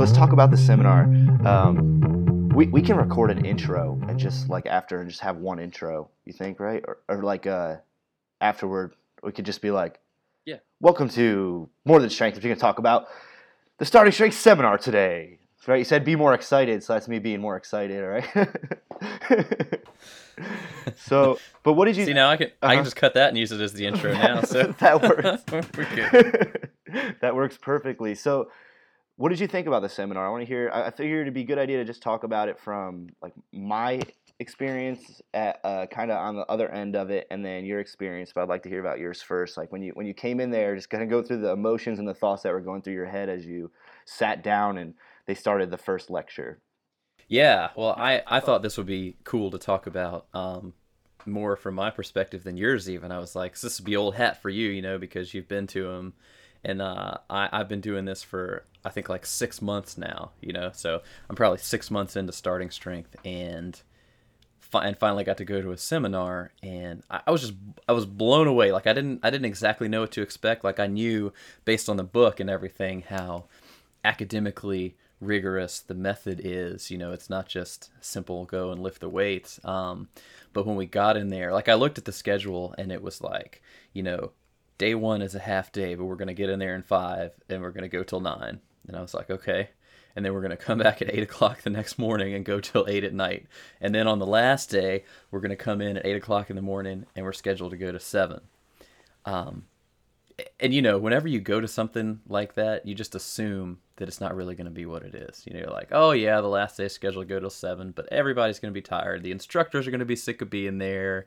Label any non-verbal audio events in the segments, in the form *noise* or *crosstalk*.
yeah, let's talk about the seminar. Um, we we can record an intro and just like after and just have one intro. You think, right? Or, or like uh, afterward, we could just be like, Yeah. welcome to more than strength. We're going to talk about the starting strength seminar today. Right? You said be more excited, so that's me being more excited, all right? *laughs* so, but what did you See now I can I Uh-huh. can just cut that and use it as the intro now. So *laughs* that works. *laughs* That works perfectly. So, what did you think about the seminar? I want to hear. I figured it'd be a good idea to just talk about it from like my experience at uh, kind of on the other end of it, and then your experience. But I'd like to hear about yours first. Like when you when you came in there, just kind of go through the emotions and the thoughts that were going through your head as you sat down and they started the first lecture. Yeah, well, I, I thought this would be cool to talk about um, more from my perspective than yours. Even I was like, this would be old hat for you, you know, because you've been to them, and uh, I I've been doing this for I think like six months now, you know, so I'm probably six months into starting strength, and fi- and finally got to go to a seminar, and I, I was just I was blown away. Like I didn't I didn't exactly know what to expect. Like I knew based on the book and everything how academically rigorous the method is. You know, it's not just simple go and lift the weights. Um, but when we got in there, like I looked at the schedule and it was like, you know, day one is a half day, but we're going to get in there in five and we're going to go till nine. And I was like, okay. And then we're going to come *laughs* back at eight o'clock the next morning and go till eight at night. And then on the last day, we're going to come in at eight o'clock in the morning and we're scheduled to go to seven. Um, and you know, whenever you go to something like that, you just assume that it's not really going to be what it is. You know, you're like, oh yeah, the last day scheduled to go till seven, but everybody's going to be tired. The instructors are going to be sick of being there.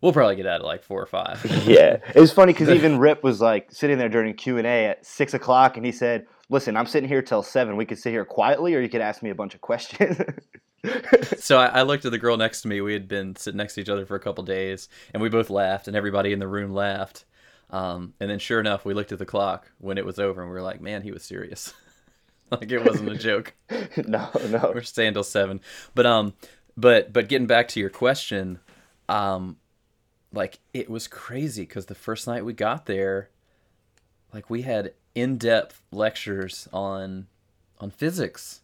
We'll probably get out at like four or five. *laughs* yeah, it was funny because *laughs* even Rip was like sitting there during Q and A at six o'clock, and he said, "Listen, I'm sitting here till seven. We could sit here quietly, or you could ask me a bunch of questions." *laughs* so I, I looked at the girl next to me. We had been sitting next to each other for a couple days, and we both laughed, and everybody in the room laughed. Um, and then, sure enough, we looked at the clock when it was over, and we were like, "Man, he was serious. like it wasn't a joke." no, no. we're staying till seven. But um, but but getting back to your question, um, like it was crazy because the first night we got there, like we had in-depth lectures on on physics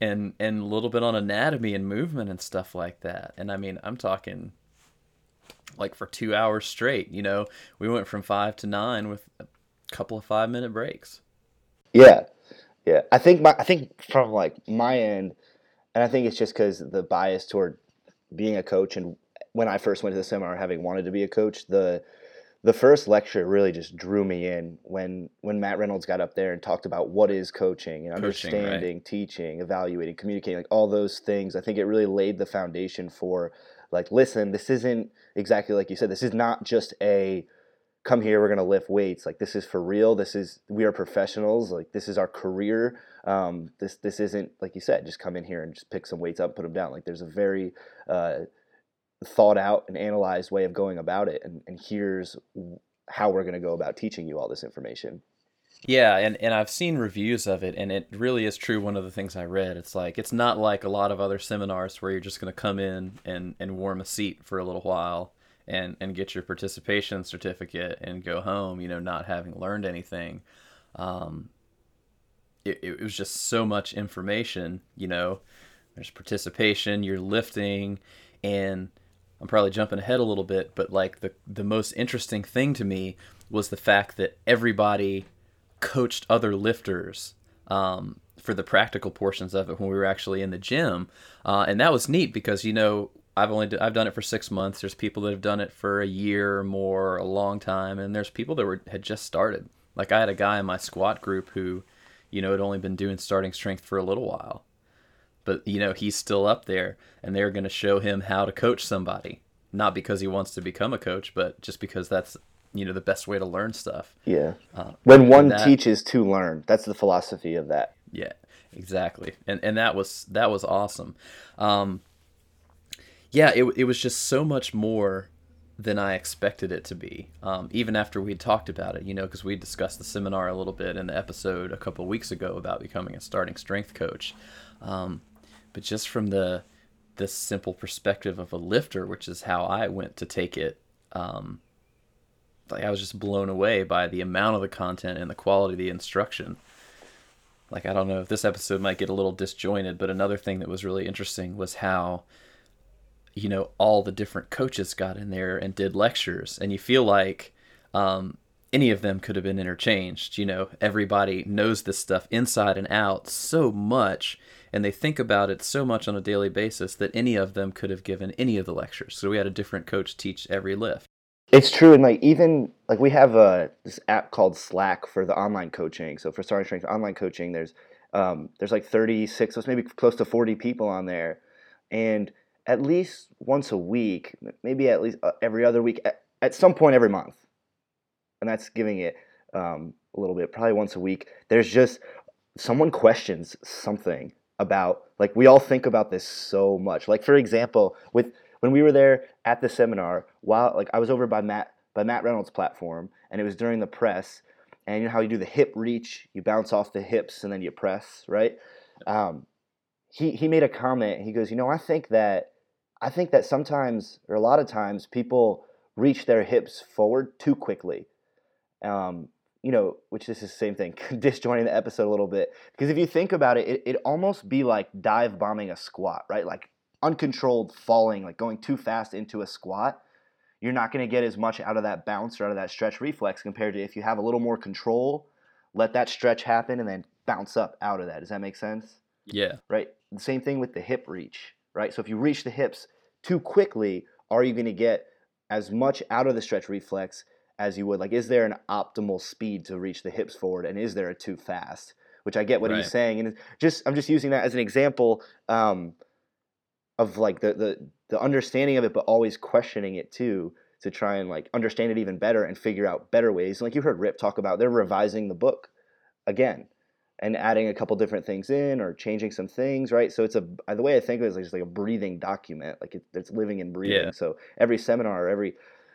and and a little bit on anatomy and movement and stuff like that. And I mean, I'm talking like for two hours straight. You know, we went from five to nine with a couple of five minute breaks. Yeah, yeah. I think my I think from like my end, and I think it's just because the bias toward being a coach and when I first went to the seminar, having wanted to be a coach, the the first lecture really just drew me in when when Matt Reynolds got up there and talked about what is coaching and Coaching, right. understanding, teaching, evaluating, communicating, like all those things. I think it really laid the foundation for like, listen, this isn't exactly like you said. This is not just a come here, we're gonna lift weights. Like this is for real. This is we are professionals. Like this is our career. Um, this this isn't like you said. Just come in here and just pick some weights up, put them down. Like there's a very uh, thought out and analyzed way of going about it. And, and here's how we're going to go about teaching you all this information. Yeah, and, and I've seen reviews of it, and it really is true. One of the things I read, it's like it's not like a lot of other seminars where you're just going to come in and, and warm a seat for a little while and, and get your participation certificate and go home, you know, not having learned anything. Um, it, it was just so much information, you know. There's participation, you're lifting, and I'm probably jumping ahead a little bit, but like the the most interesting thing to me was the fact that everybody coached other lifters um, for the practical portions of it when we were actually in the gym, uh, and that was neat because you know I've only d- I've done it for six months. There's people that have done it for a year or more, a long time, and there's people that were had just started. Like I had a guy in my squat group who, you know, had only been doing starting strength for a little while, but you know he's still up there, and they're going to show him how to coach somebody, not because he wants to become a coach, but just because that's you know the best way to learn stuff. Yeah. Uh, When one that- teaches to learn, that's the philosophy of that. Yeah, exactly. And and that was that was awesome. Um, yeah, it it was just so much more than I expected it to be. Um, even after we had talked about it, you know, because we discussed the seminar a little bit in the episode a couple weeks ago about becoming a starting strength coach. Um, but just from the the simple perspective of a lifter, which is how I went to take it. Um, like I was just blown away by the amount of the content and the quality of the instruction. Like I don't know if this episode might get a little disjointed, but another thing that was really interesting was how you know all the different coaches got in there and did lectures and you feel like um, any of them could have been interchanged you know everybody knows this stuff inside and out so much and they think about it so much on a daily basis that any of them could have given any of the lectures. So we had a different coach teach every lift. It's true, and like even like we have a this app called Slack for the online coaching. So for starting strength online coaching, there's um, there's like 36, maybe close to 40 people on there, and at least once a week, maybe at least uh, every other week, at, at some point every month, and that's giving it um, a little bit, probably once a week. There's just someone questions something about like we all think about this so much. Like for example, with when we were there at the seminar, while like I was over by Matt by Matt Reynolds' platform, and it was during the press, and you know how you do the hip reach, you bounce off the hips and then you press, right? Um, he he made a comment. He goes, you know, I think that I think that sometimes or a lot of times people reach their hips forward too quickly. Um, you know, which this is the same thing, *laughs* disjoining the episode a little bit. Because if you think about it, it, it almost be like dive bombing a squat, right? Like uncontrolled falling, like going too fast into a squat, you're not going to get as much out of that bounce or out of that stretch reflex compared to if you have a little more control, let that stretch happen, and then bounce up out of that. Does that make sense? Yeah. Right. The same thing with the hip reach, right? So if you reach the hips too quickly, are you going to get as much out of the stretch reflex as you would? Like, is there an optimal speed to reach the hips forward, and is there a too fast? Which I get what right. he's saying, and just I'm just using that as an example. Um, of like the, the the understanding of it but always questioning it too to try and like understand it even better and figure out better ways like you heard rip talk about they're revising the book again and adding a couple different things in or changing some things right so it's a the way i think of it is like, just like a breathing document like it, it's living and breathing yeah. so every seminar every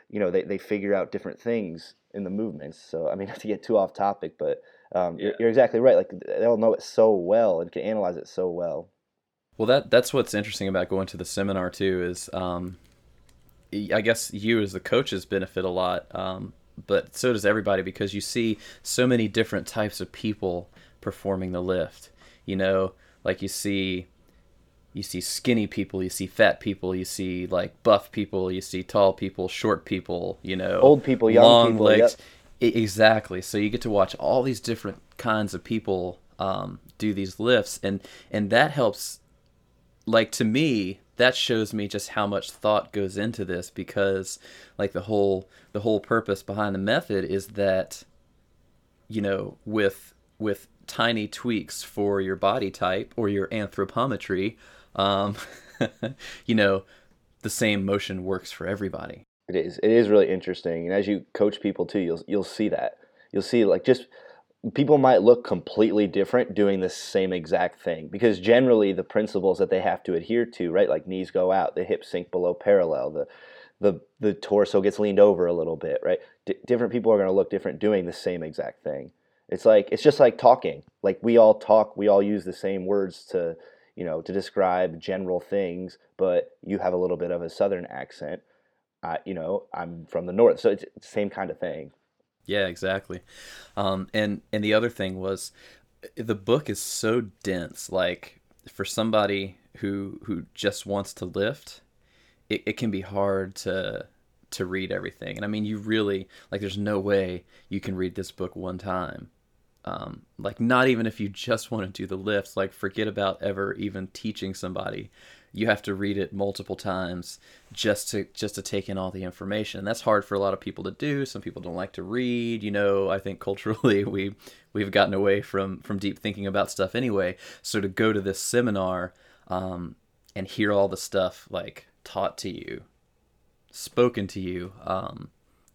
you know they, they figure out different things in the movements so i mean *laughs* not to get too off topic but um, yeah. you're, you're exactly right like they'll know it so well and can analyze it so well well, that that's what's interesting about going to the seminar too. Is um, I guess you as the coaches benefit a lot, um, but so does everybody because you see so many different types of people performing the lift. You know, like you see you see skinny people, you see fat people, you see like buff people, you see tall people, short people, you know, old people, young long people, legs. Yep. exactly. So you get to watch all these different kinds of people um, do these lifts, and and that helps like to me that shows me just how much thought goes into this because like the whole the whole purpose behind the method is that you know with with tiny tweaks for your body type or your anthropometry um *laughs* you know the same motion works for everybody. It is. It is really interesting and as you coach people too you'll you'll see that. You'll see like just people might look completely different doing the same exact thing because generally the principles that they have to adhere to right like knees go out the hips sink below parallel the the the torso gets leaned over a little bit right? D- different people are going to look different doing the same exact thing. It's like it's just like talking. Like we all talk we all use the same words to you know to describe general things but you have a little bit of a southern accent I, you know i'm from the north so it's the same kind of thing yeah, exactly. Um, and and the other thing was, the book is so dense. Like for somebody who who just wants to lift, it, it can be hard to to read everything. And I mean, you really like. There's no way you can read this book one time. Um, like not even if you just want to do the lifts. Like forget about ever even teaching somebody you have to read it multiple times just to just to take in all the information. And that's hard for a lot of people to do. Some people don't like to read. You know, I think culturally *laughs* we we've gotten away from from deep thinking about stuff anyway. So to go to this seminar um, and hear all the stuff like taught to you, spoken to you. Um,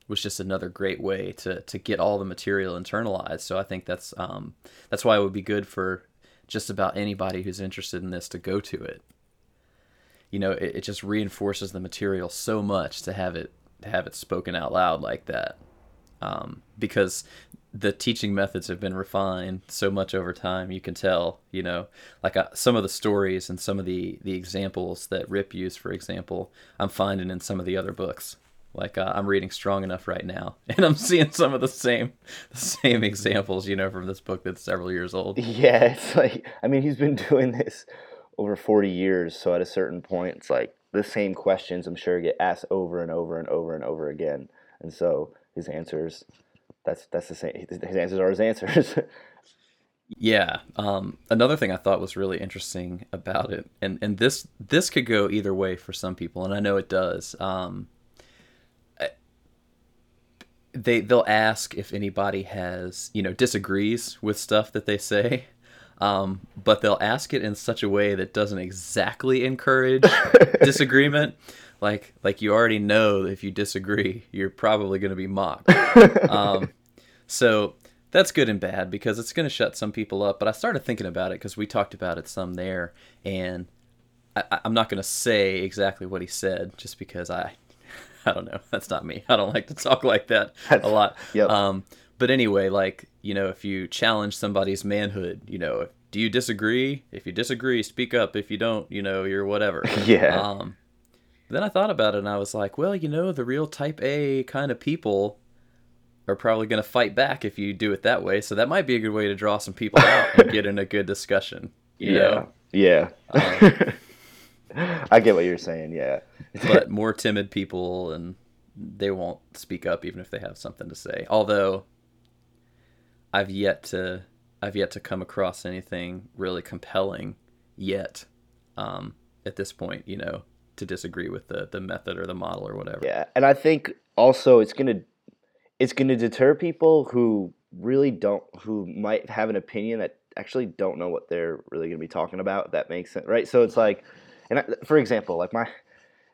was just another great way to to get all the material internalized. So I think that's um, that's why it would be good for just about anybody who's interested in this to go to it you know, it, it just reinforces the material so much to have it to have it spoken out loud like that. Um, because the teaching methods have been refined so much over time. You can tell, you know, like uh, some of the stories and some of the the examples that Rip used, for example, I'm finding in some of the other books. Like uh, I'm reading Strong Enough right now, *laughs* and I'm seeing some of the same the same examples, you know, from this book that's several years old. Yeah, *laughs* it's like I mean he's been *laughs* doing this over 40 years, so at a certain point it's like the same questions I'm sure get asked over and over and over and over again. And so his answers that's that's the same his answers are his answers. Yeah. Um, another thing I thought was really interesting about it, and, and this this could go either way for some people, and I know it does. Um, they they'll ask if anybody has you know disagrees with stuff that they say, um, but they'll ask it in such a way that doesn't exactly encourage *laughs* disagreement. Like like you already know if you disagree, you're probably going to be mocked. Um, *laughs* so that's good and bad because it's going to shut some people up. But I started thinking about it because we talked about it some there, and I, am not going to say exactly what he said just because I, *laughs* I don't know. That's not me. I don't like to talk like that a lot. *laughs* Yep. Um, but anyway, like you know, if you challenge somebody's manhood, you know, do you disagree? If you disagree, speak up. If you don't, you know, you're whatever. *laughs* Yeah. Um, then I thought about it and I was like, well, you know, the real type A kind of people are probably going to fight back if you do it that way. So that might be a good way to draw some people out and get in a good discussion. You yeah. Know? Yeah. Um, I get what you're saying. Yeah. *laughs* but more timid people and they won't speak up even if they have something to say. Although I've yet to I've yet to come across anything really compelling yet um, at this point, you know, to disagree with the the method or the model or whatever. Yeah, and I think also it's gonna it's going to deter people who really don't who might have an opinion that actually don't know what they're really going to be talking about that makes sense right so it's like and I, for example like my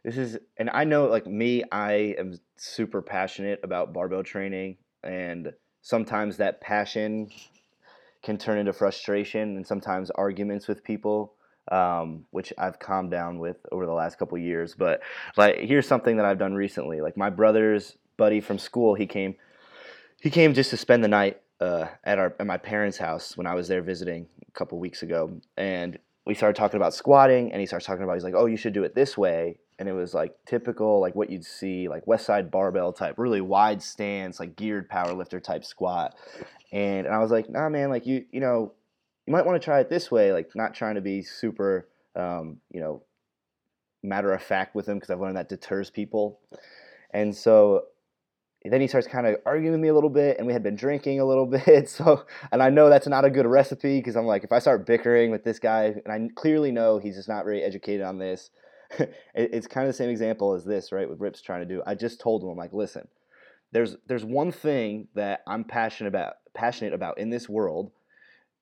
this is and i know like me i am super passionate about barbell training and sometimes that passion can turn into frustration and sometimes arguments with people um, which i've calmed down with over the last couple years but like here's something that i've done recently like my brother's buddy from school. He came, he came just to spend the night uh, at our at my parents' house when I was there visiting a couple weeks ago, and we started talking about squatting. And he starts talking about he's like, "Oh, you should do it this way." And it was like typical, like what you'd see, like Westside barbell type, really wide stance, like geared power lifter type squat. And, and I was like, "Nah, man, like you, you know, you might want to try it this way, like not trying to be super, um, you know, matter of fact with him because I've learned that deters people. And so then he starts kind of arguing with me a little bit and we had been drinking a little *laughs* bit so and i know that's not a good recipe because i'm like if i start bickering with this guy and i clearly know he's just not very educated on this *laughs* it's kind of the same example as this right with rips trying to do i just told him i'm like listen there's there's one thing that i'm passionate about passionate about in this world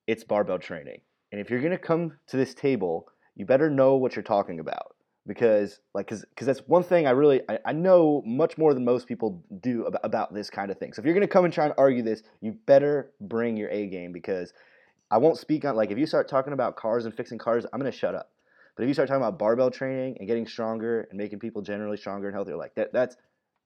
it's barbell training and if you're going to come to this table you better know what you're talking about because like because that's one thing I really I, I, know much more than most people do about, about this kind of thing. So if you're gonna come and try and argue this, you better bring your A game because I won't speak on like if you start talking about cars and fixing cars, I'm gonna shut up. But if you start talking about barbell training and getting stronger and making people generally stronger and healthier, like that that's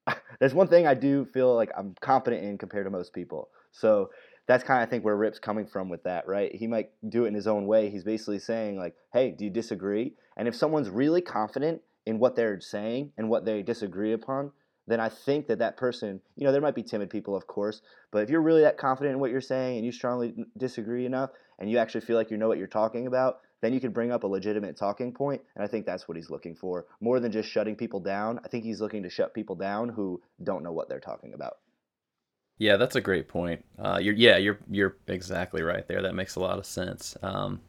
*laughs* that's one thing I do feel like I'm confident in compared to most people. So that's kind of I think where Rip's coming from with that, right? He might do it in his own way. He's basically saying like, "Hey, do you disagree?" And if someone's really confident in what they're saying and what they disagree upon, then I think that that person, you know, there might be timid people, of course, but if you're really that confident in what you're saying and you strongly disagree enough and you actually feel like you know what you're talking about, then you can bring up a legitimate talking point, and I think that's what he's looking for. More than just shutting people down, I think he's looking to shut people down who don't know what they're talking about. Yeah, that's a great point. Uh, you're yeah, you're you're exactly right there. That makes a lot of sense. Um,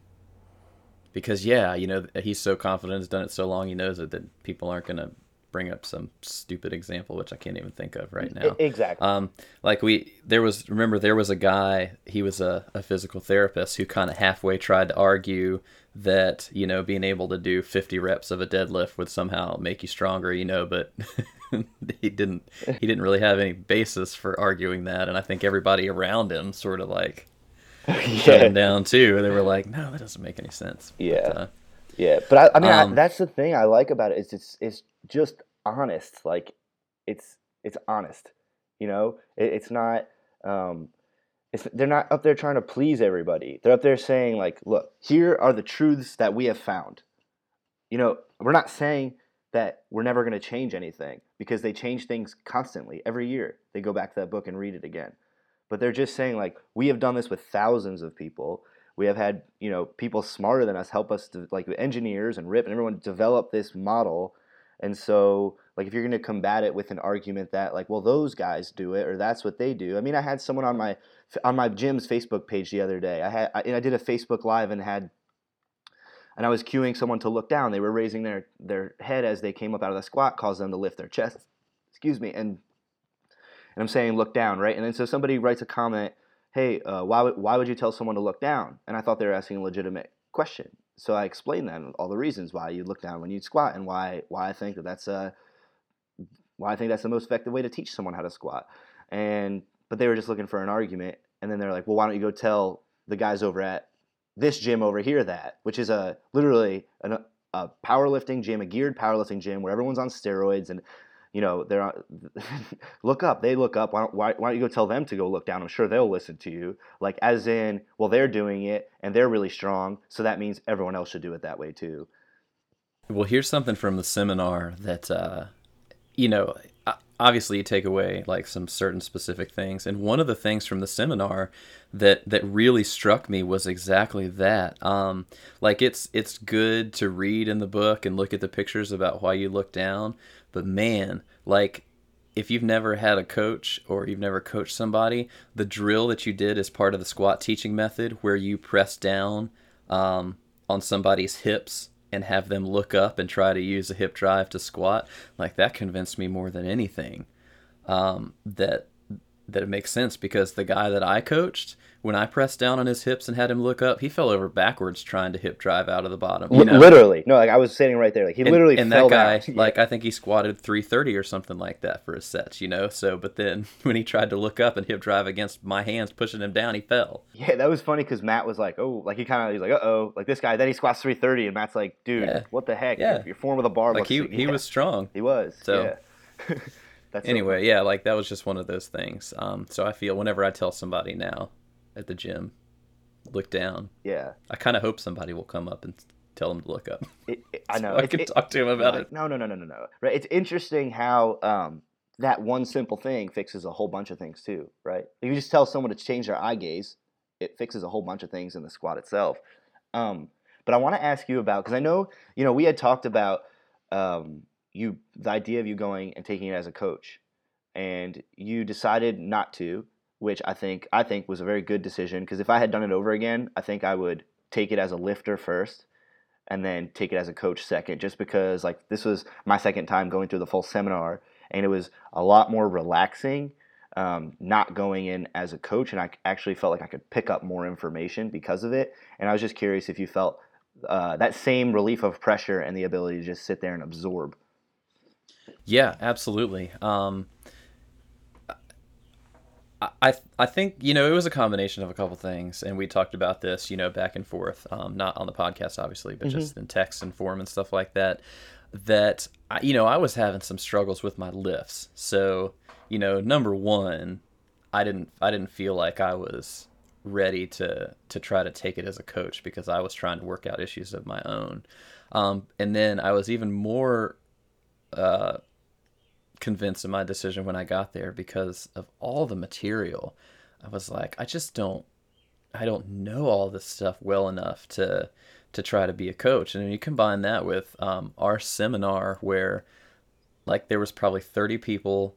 because yeah, you know he's so confident, he's done it so long, he knows it that people aren't gonna bring up some stupid example which I can't even think of right now. Exactly. Um, like we there was remember there was a guy he was a, a physical therapist who kind of halfway tried to argue that you know being able to do 50 reps of a deadlift would somehow make you stronger, you know, but *laughs* he didn't he didn't really have any basis for arguing that, and I think everybody around him sort of like yeah. *laughs* shut him down too. And they were like, "No, that doesn't make any sense." Yeah, but, uh, yeah. But I, I mean, um, I, that's the thing I like about it is it's it's just honest. Like it's it's honest. You know, it, it's not. Um, it's, they're not up there trying to please everybody. They're up there saying like, "Look, here are the truths that we have found." You know, we're not saying that we're never going to change anything because they change things constantly every year. They go back to that book and read it again. But they're just saying like we have done this with thousands of people. We have had, you know, people smarter than us help us to like engineers and Rip and everyone develop this model. And so like if you're going to combat it with an argument that like well those guys do it or that's what they do. I mean, I had someone on my on my gym's Facebook page the other day. I had I, I did a Facebook live and had and I was cueing someone to look down. They were raising their their head as they came up out of the squat, caused them to lift their chest. Excuse me, and and I'm saying look down, right? And then so somebody writes a comment, hey, uh, why would why would you tell someone to look down? And I thought they were asking a legitimate question. So I explained them all the reasons why you look down when you squat and why why I think that that's a why I think that's the most effective way to teach someone how to squat. And but they were just looking for an argument, and then they're like, well, why don't you go tell the guys over at this gym over here that, which is a literally an, a powerlifting gym, a geared powerlifting gym where everyone's on steroids and you know they're *laughs* look up. They look up. Why don't, why, why don't you go tell them to go look down? I'm sure they'll listen to you. Like as in, well, they're doing it and they're really strong, so that means everyone else should do it that way too. Well, here's something from the seminar that uh, you know obviously you take away like some certain specific things and one of the things from the seminar that that really struck me was exactly that um like it's it's good to read in the book and look at the pictures about why you look down but man like if you've never had a coach or you've never coached somebody the drill that you did as part of the squat teaching method where you press down um, on somebody's hips and have them look up and try to use a hip drive to squat, like that convinced me more than anything um, that that it makes sense because the guy that I coached, when I pressed down on his hips and had him look up, he fell over backwards trying to hip drive out of the bottom. You know? Literally, no, like I was sitting right there, like he and, literally and fell that guy, like I think he squatted 330 or something like that for his sets, you know. So, but then *laughs* when he tried to look up and hip drive against my hands pushing him down, he fell. Yeah, that was funny because Matt was like, "Oh, like he kind of he's like, uh oh, like this guy." Then he squats 330, and Matt's like, "Dude, Yeah. what the heck? Yeah. Your, your form of the bar Like looks he yeah. he was *laughs* strong. he was So- yeah. *laughs* That's so Anyway, yeah, like that was just one of those things. Um, so I feel whenever I tell somebody now at the gym, look down. yeah. I kind of hope somebody will come up and tell them to look up. It, it- I *laughs* know. I It's- can it- talk to him about like, it. No, no, no, no, no, no. Right. It's interesting how um, that one simple thing fixes a whole bunch of things too. Right. If you just tell someone to change their eye gaze, it fixes a whole bunch of things in the squat itself. Um, but I want to ask you about because I know you know we had talked about um, you the idea of you going and taking it as a coach, and you decided not to, which I think I think was a very good decision because if I had done it over again, I think I would take it as a lifter first and then take it as a coach second just because like this was my second time going through the full seminar and it was a lot more relaxing um, not going in as a coach and i actually felt like i could pick up more information because of it and i was just curious if you felt uh, that same relief of pressure and the ability to just sit there and absorb Yeah, absolutely. Um, I, I think you know it was a combination of a couple things, and we talked about this, you know, back and forth. Um, not on the podcast, obviously, but just in text and form and stuff like that. That I, you know, I was having some struggles with my lifts. So you know, number one, I didn't I didn't feel like I was ready to to try to take it as a coach because I was trying to work out issues of my own. Um, and then I was even more uh, convinced in my decision when I got there because of all the material. I was like, I just don't, I don't know all this stuff well enough to to try to be a coach. And then you combine that with um, our seminar where, like, there was probably thirty people,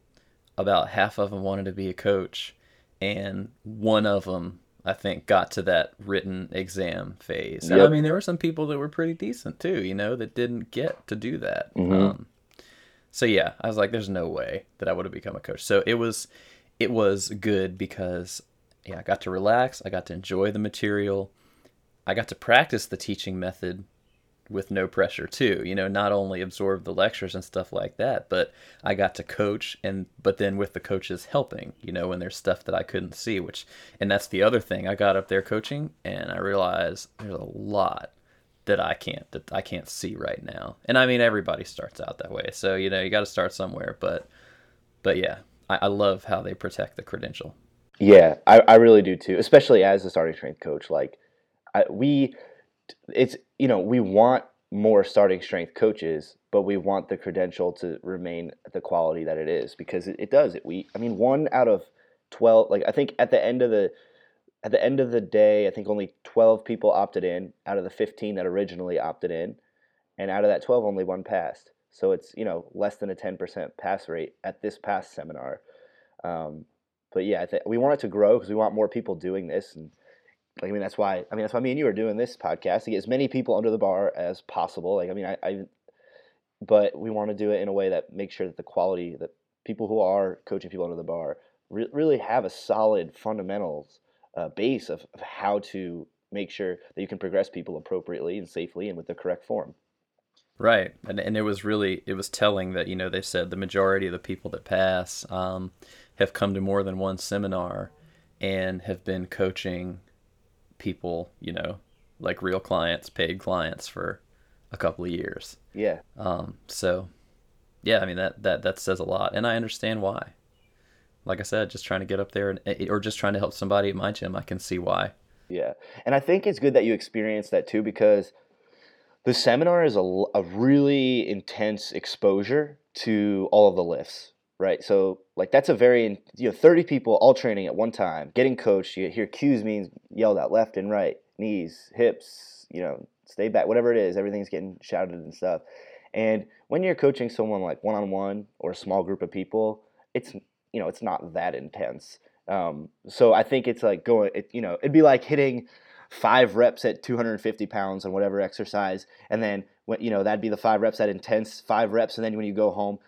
about half of them wanted to be a coach, and one of them. I think got to that written exam phase. And I mean, there were some people that were pretty decent too, you know, that didn't get to do that. Mhm. Um, so yeah, I was like, there's no way that I would have become a coach. So it was, it was good because yeah, I got to relax. I got to enjoy the material. I got to practice the teaching method with no pressure too. You know, not only absorb the lectures and stuff like that, but I got to coach and but then with the coaches helping, you know, when there's stuff that I couldn't see, which and that's the other thing. I got up there coaching and I realized there's a lot that I can't that I can't see right now. And I mean everybody starts out that way. So, you know, you gotta start somewhere. But but yeah, I, I love how they protect the credential. Yeah, I, I really do too, especially as a starting strength coach. Like, I, we, it's you know, we want more starting strength coaches, but we want the credential to remain the quality that it is because it, it does it we i mean one out of 12 like i think at the end of the at the end of the day i think only 12 people opted in out of the 15 that originally opted in and out of that 12 only one passed so it's you know less than a 10% pass rate at this past seminar um, but yeah think we want it to grow because we want more people doing this and like, I mean, that's why. I mean, that's why me and you are doing this podcast to get as many people under the bar as possible. Like, I mean, I, I but we want to do it in a way that makes sure that the quality that people who are coaching people under the bar re- really have a solid fundamentals uh, base of, of how to make sure that you can progress people appropriately and safely and with the correct form. Right, and and it was really it was telling that you know they said the majority of the people that pass um, have come to more than one seminar and have been coaching people, you know, like real clients, paid clients for a couple of years. Yeah. Um, so yeah, I mean that that that says a lot, and I understand why. Like I said, just trying to get up there, and eh, or just trying to help somebody at my gym, I can see why. Yeah, and I think it's good that you experienced that too because the seminar is a, a really intense exposure to all of the lifts, right? So like that's a very you know 30 people all training at one time, getting coached. You hear cues means yelled out left and right, knees, hips, you know, stay back, whatever it is. Everything's getting shouted and stuff. And when you're coaching someone like one on one or a small group of people, it's you know it's not that intense. Um, so I think it's like going, it, you know, it'd be like hitting five reps at 250 pounds on whatever exercise, and then when you know that'd be the five reps that intense five reps, and then when you go home,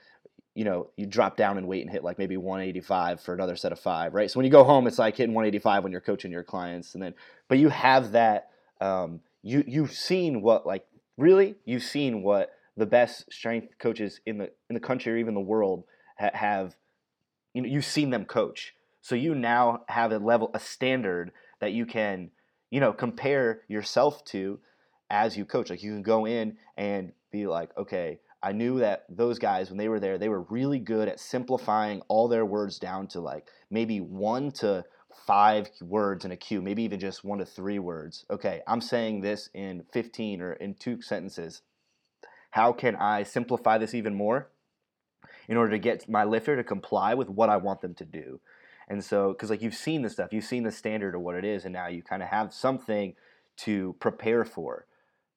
you know, you drop down and weight and hit like maybe 185 for another set of five, right? So when you go home, it's like hitting 185 when you're coaching your clients, and then but you have that. Um, you you've seen what like really you've seen what the best strength coaches in the in the country or even the world ha- have. You know, you've seen them coach, so you now have a level, a standard that you can, you know, compare yourself to as you coach. Like you can go in and be like, okay, I knew that those guys, when they were there, they were really good at simplifying all their words down to like maybe one to five words in a cue, maybe even just one to three words. Okay, I'm saying this in 15 or in two sentences. How can I simplify this even more in order to get my lifter to comply with what I want them to do? And so, because like you've seen the stuff, you've seen the standard of what it is, and now you kind of have something to prepare for,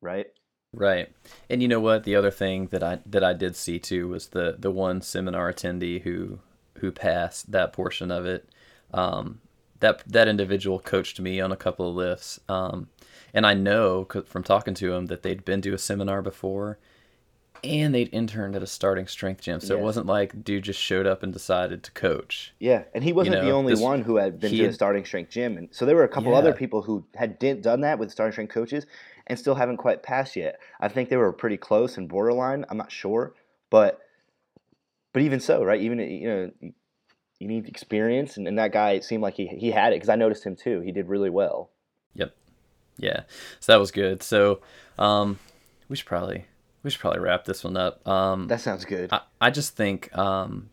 right? Right. And you know what? The other thing that I that I did see too was the the one seminar attendee who who passed that portion of it. Um, that that individual coached me on a couple of lifts, um, and I know from talking to him that they'd been to a seminar before, and they'd interned at a starting strength gym. So Yeah. it wasn't like dude just showed up and decided to coach. Yeah, and he wasn't the know, only this- one who had been to a starting strength gym, and so there were a couple other people who had did, done that with starting strength coaches, and still haven't quite passed yet. I think they were pretty close and borderline. I'm not sure, but but even so, right? Even you know, you, you need experience, and, and that guy it seemed like he he had it because I noticed him too. He did really well. Yep. Yeah. So that was good. So um, we should probably we should probably wrap this one up. Um, That sounds good. I, I just think um,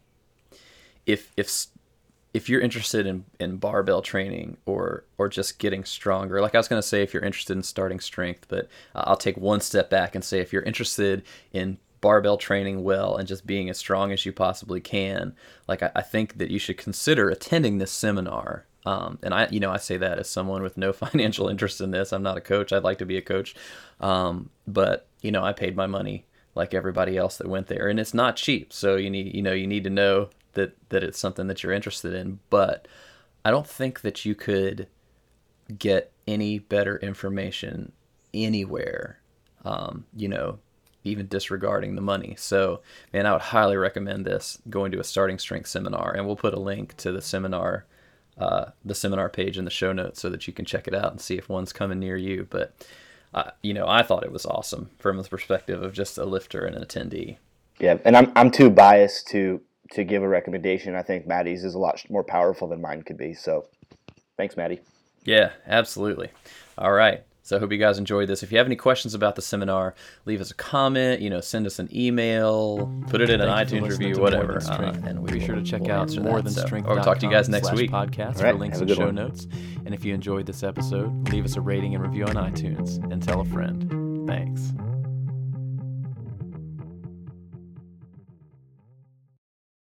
if if if you're interested in, in barbell training or or just getting stronger, like I was gonna say, if you're interested in starting strength, but uh, I'll take one step back and say if you're interested in barbell training well and just being as strong as you possibly can, like I, I think that you should consider attending this seminar. Um, and I, you know, I say that as someone with no *laughs* financial interest in this. I'm not a coach. I'd like to be a coach, um, but you know, I paid my money like everybody else that went there, and it's not cheap. So you need, you know, you need to know that that it's something that you're interested in. But I don't think that you could get any better information anywhere. Um, you know, even disregarding the money. So, man, I would highly recommend this going to a starting strength seminar, and we'll put a link to the seminar, uh, the seminar page in the show notes so that you can check it out and see if one's coming near you. But, uh, you know, I thought it was awesome from the perspective of just a lifter and an attendee. Yeah, and I'm I'm too biased to to give a recommendation. I think Mattie's is a lot more powerful than mine could be. So, thanks, Maddie. Yeah, absolutely. All right. So I hope you guys enjoyed this. If you have any questions about the seminar, leave us a comment. You know, send us an email, put it in an Thank you iTunes review, to More Than whatever, uh, and we be will- sure to check we'll out more that. than So- strength. Or we'll talk to you guys next week. Podcast All right, for links and show one. notes. And if you enjoyed this episode, leave us a rating and review on iTunes and tell a friend. Thanks.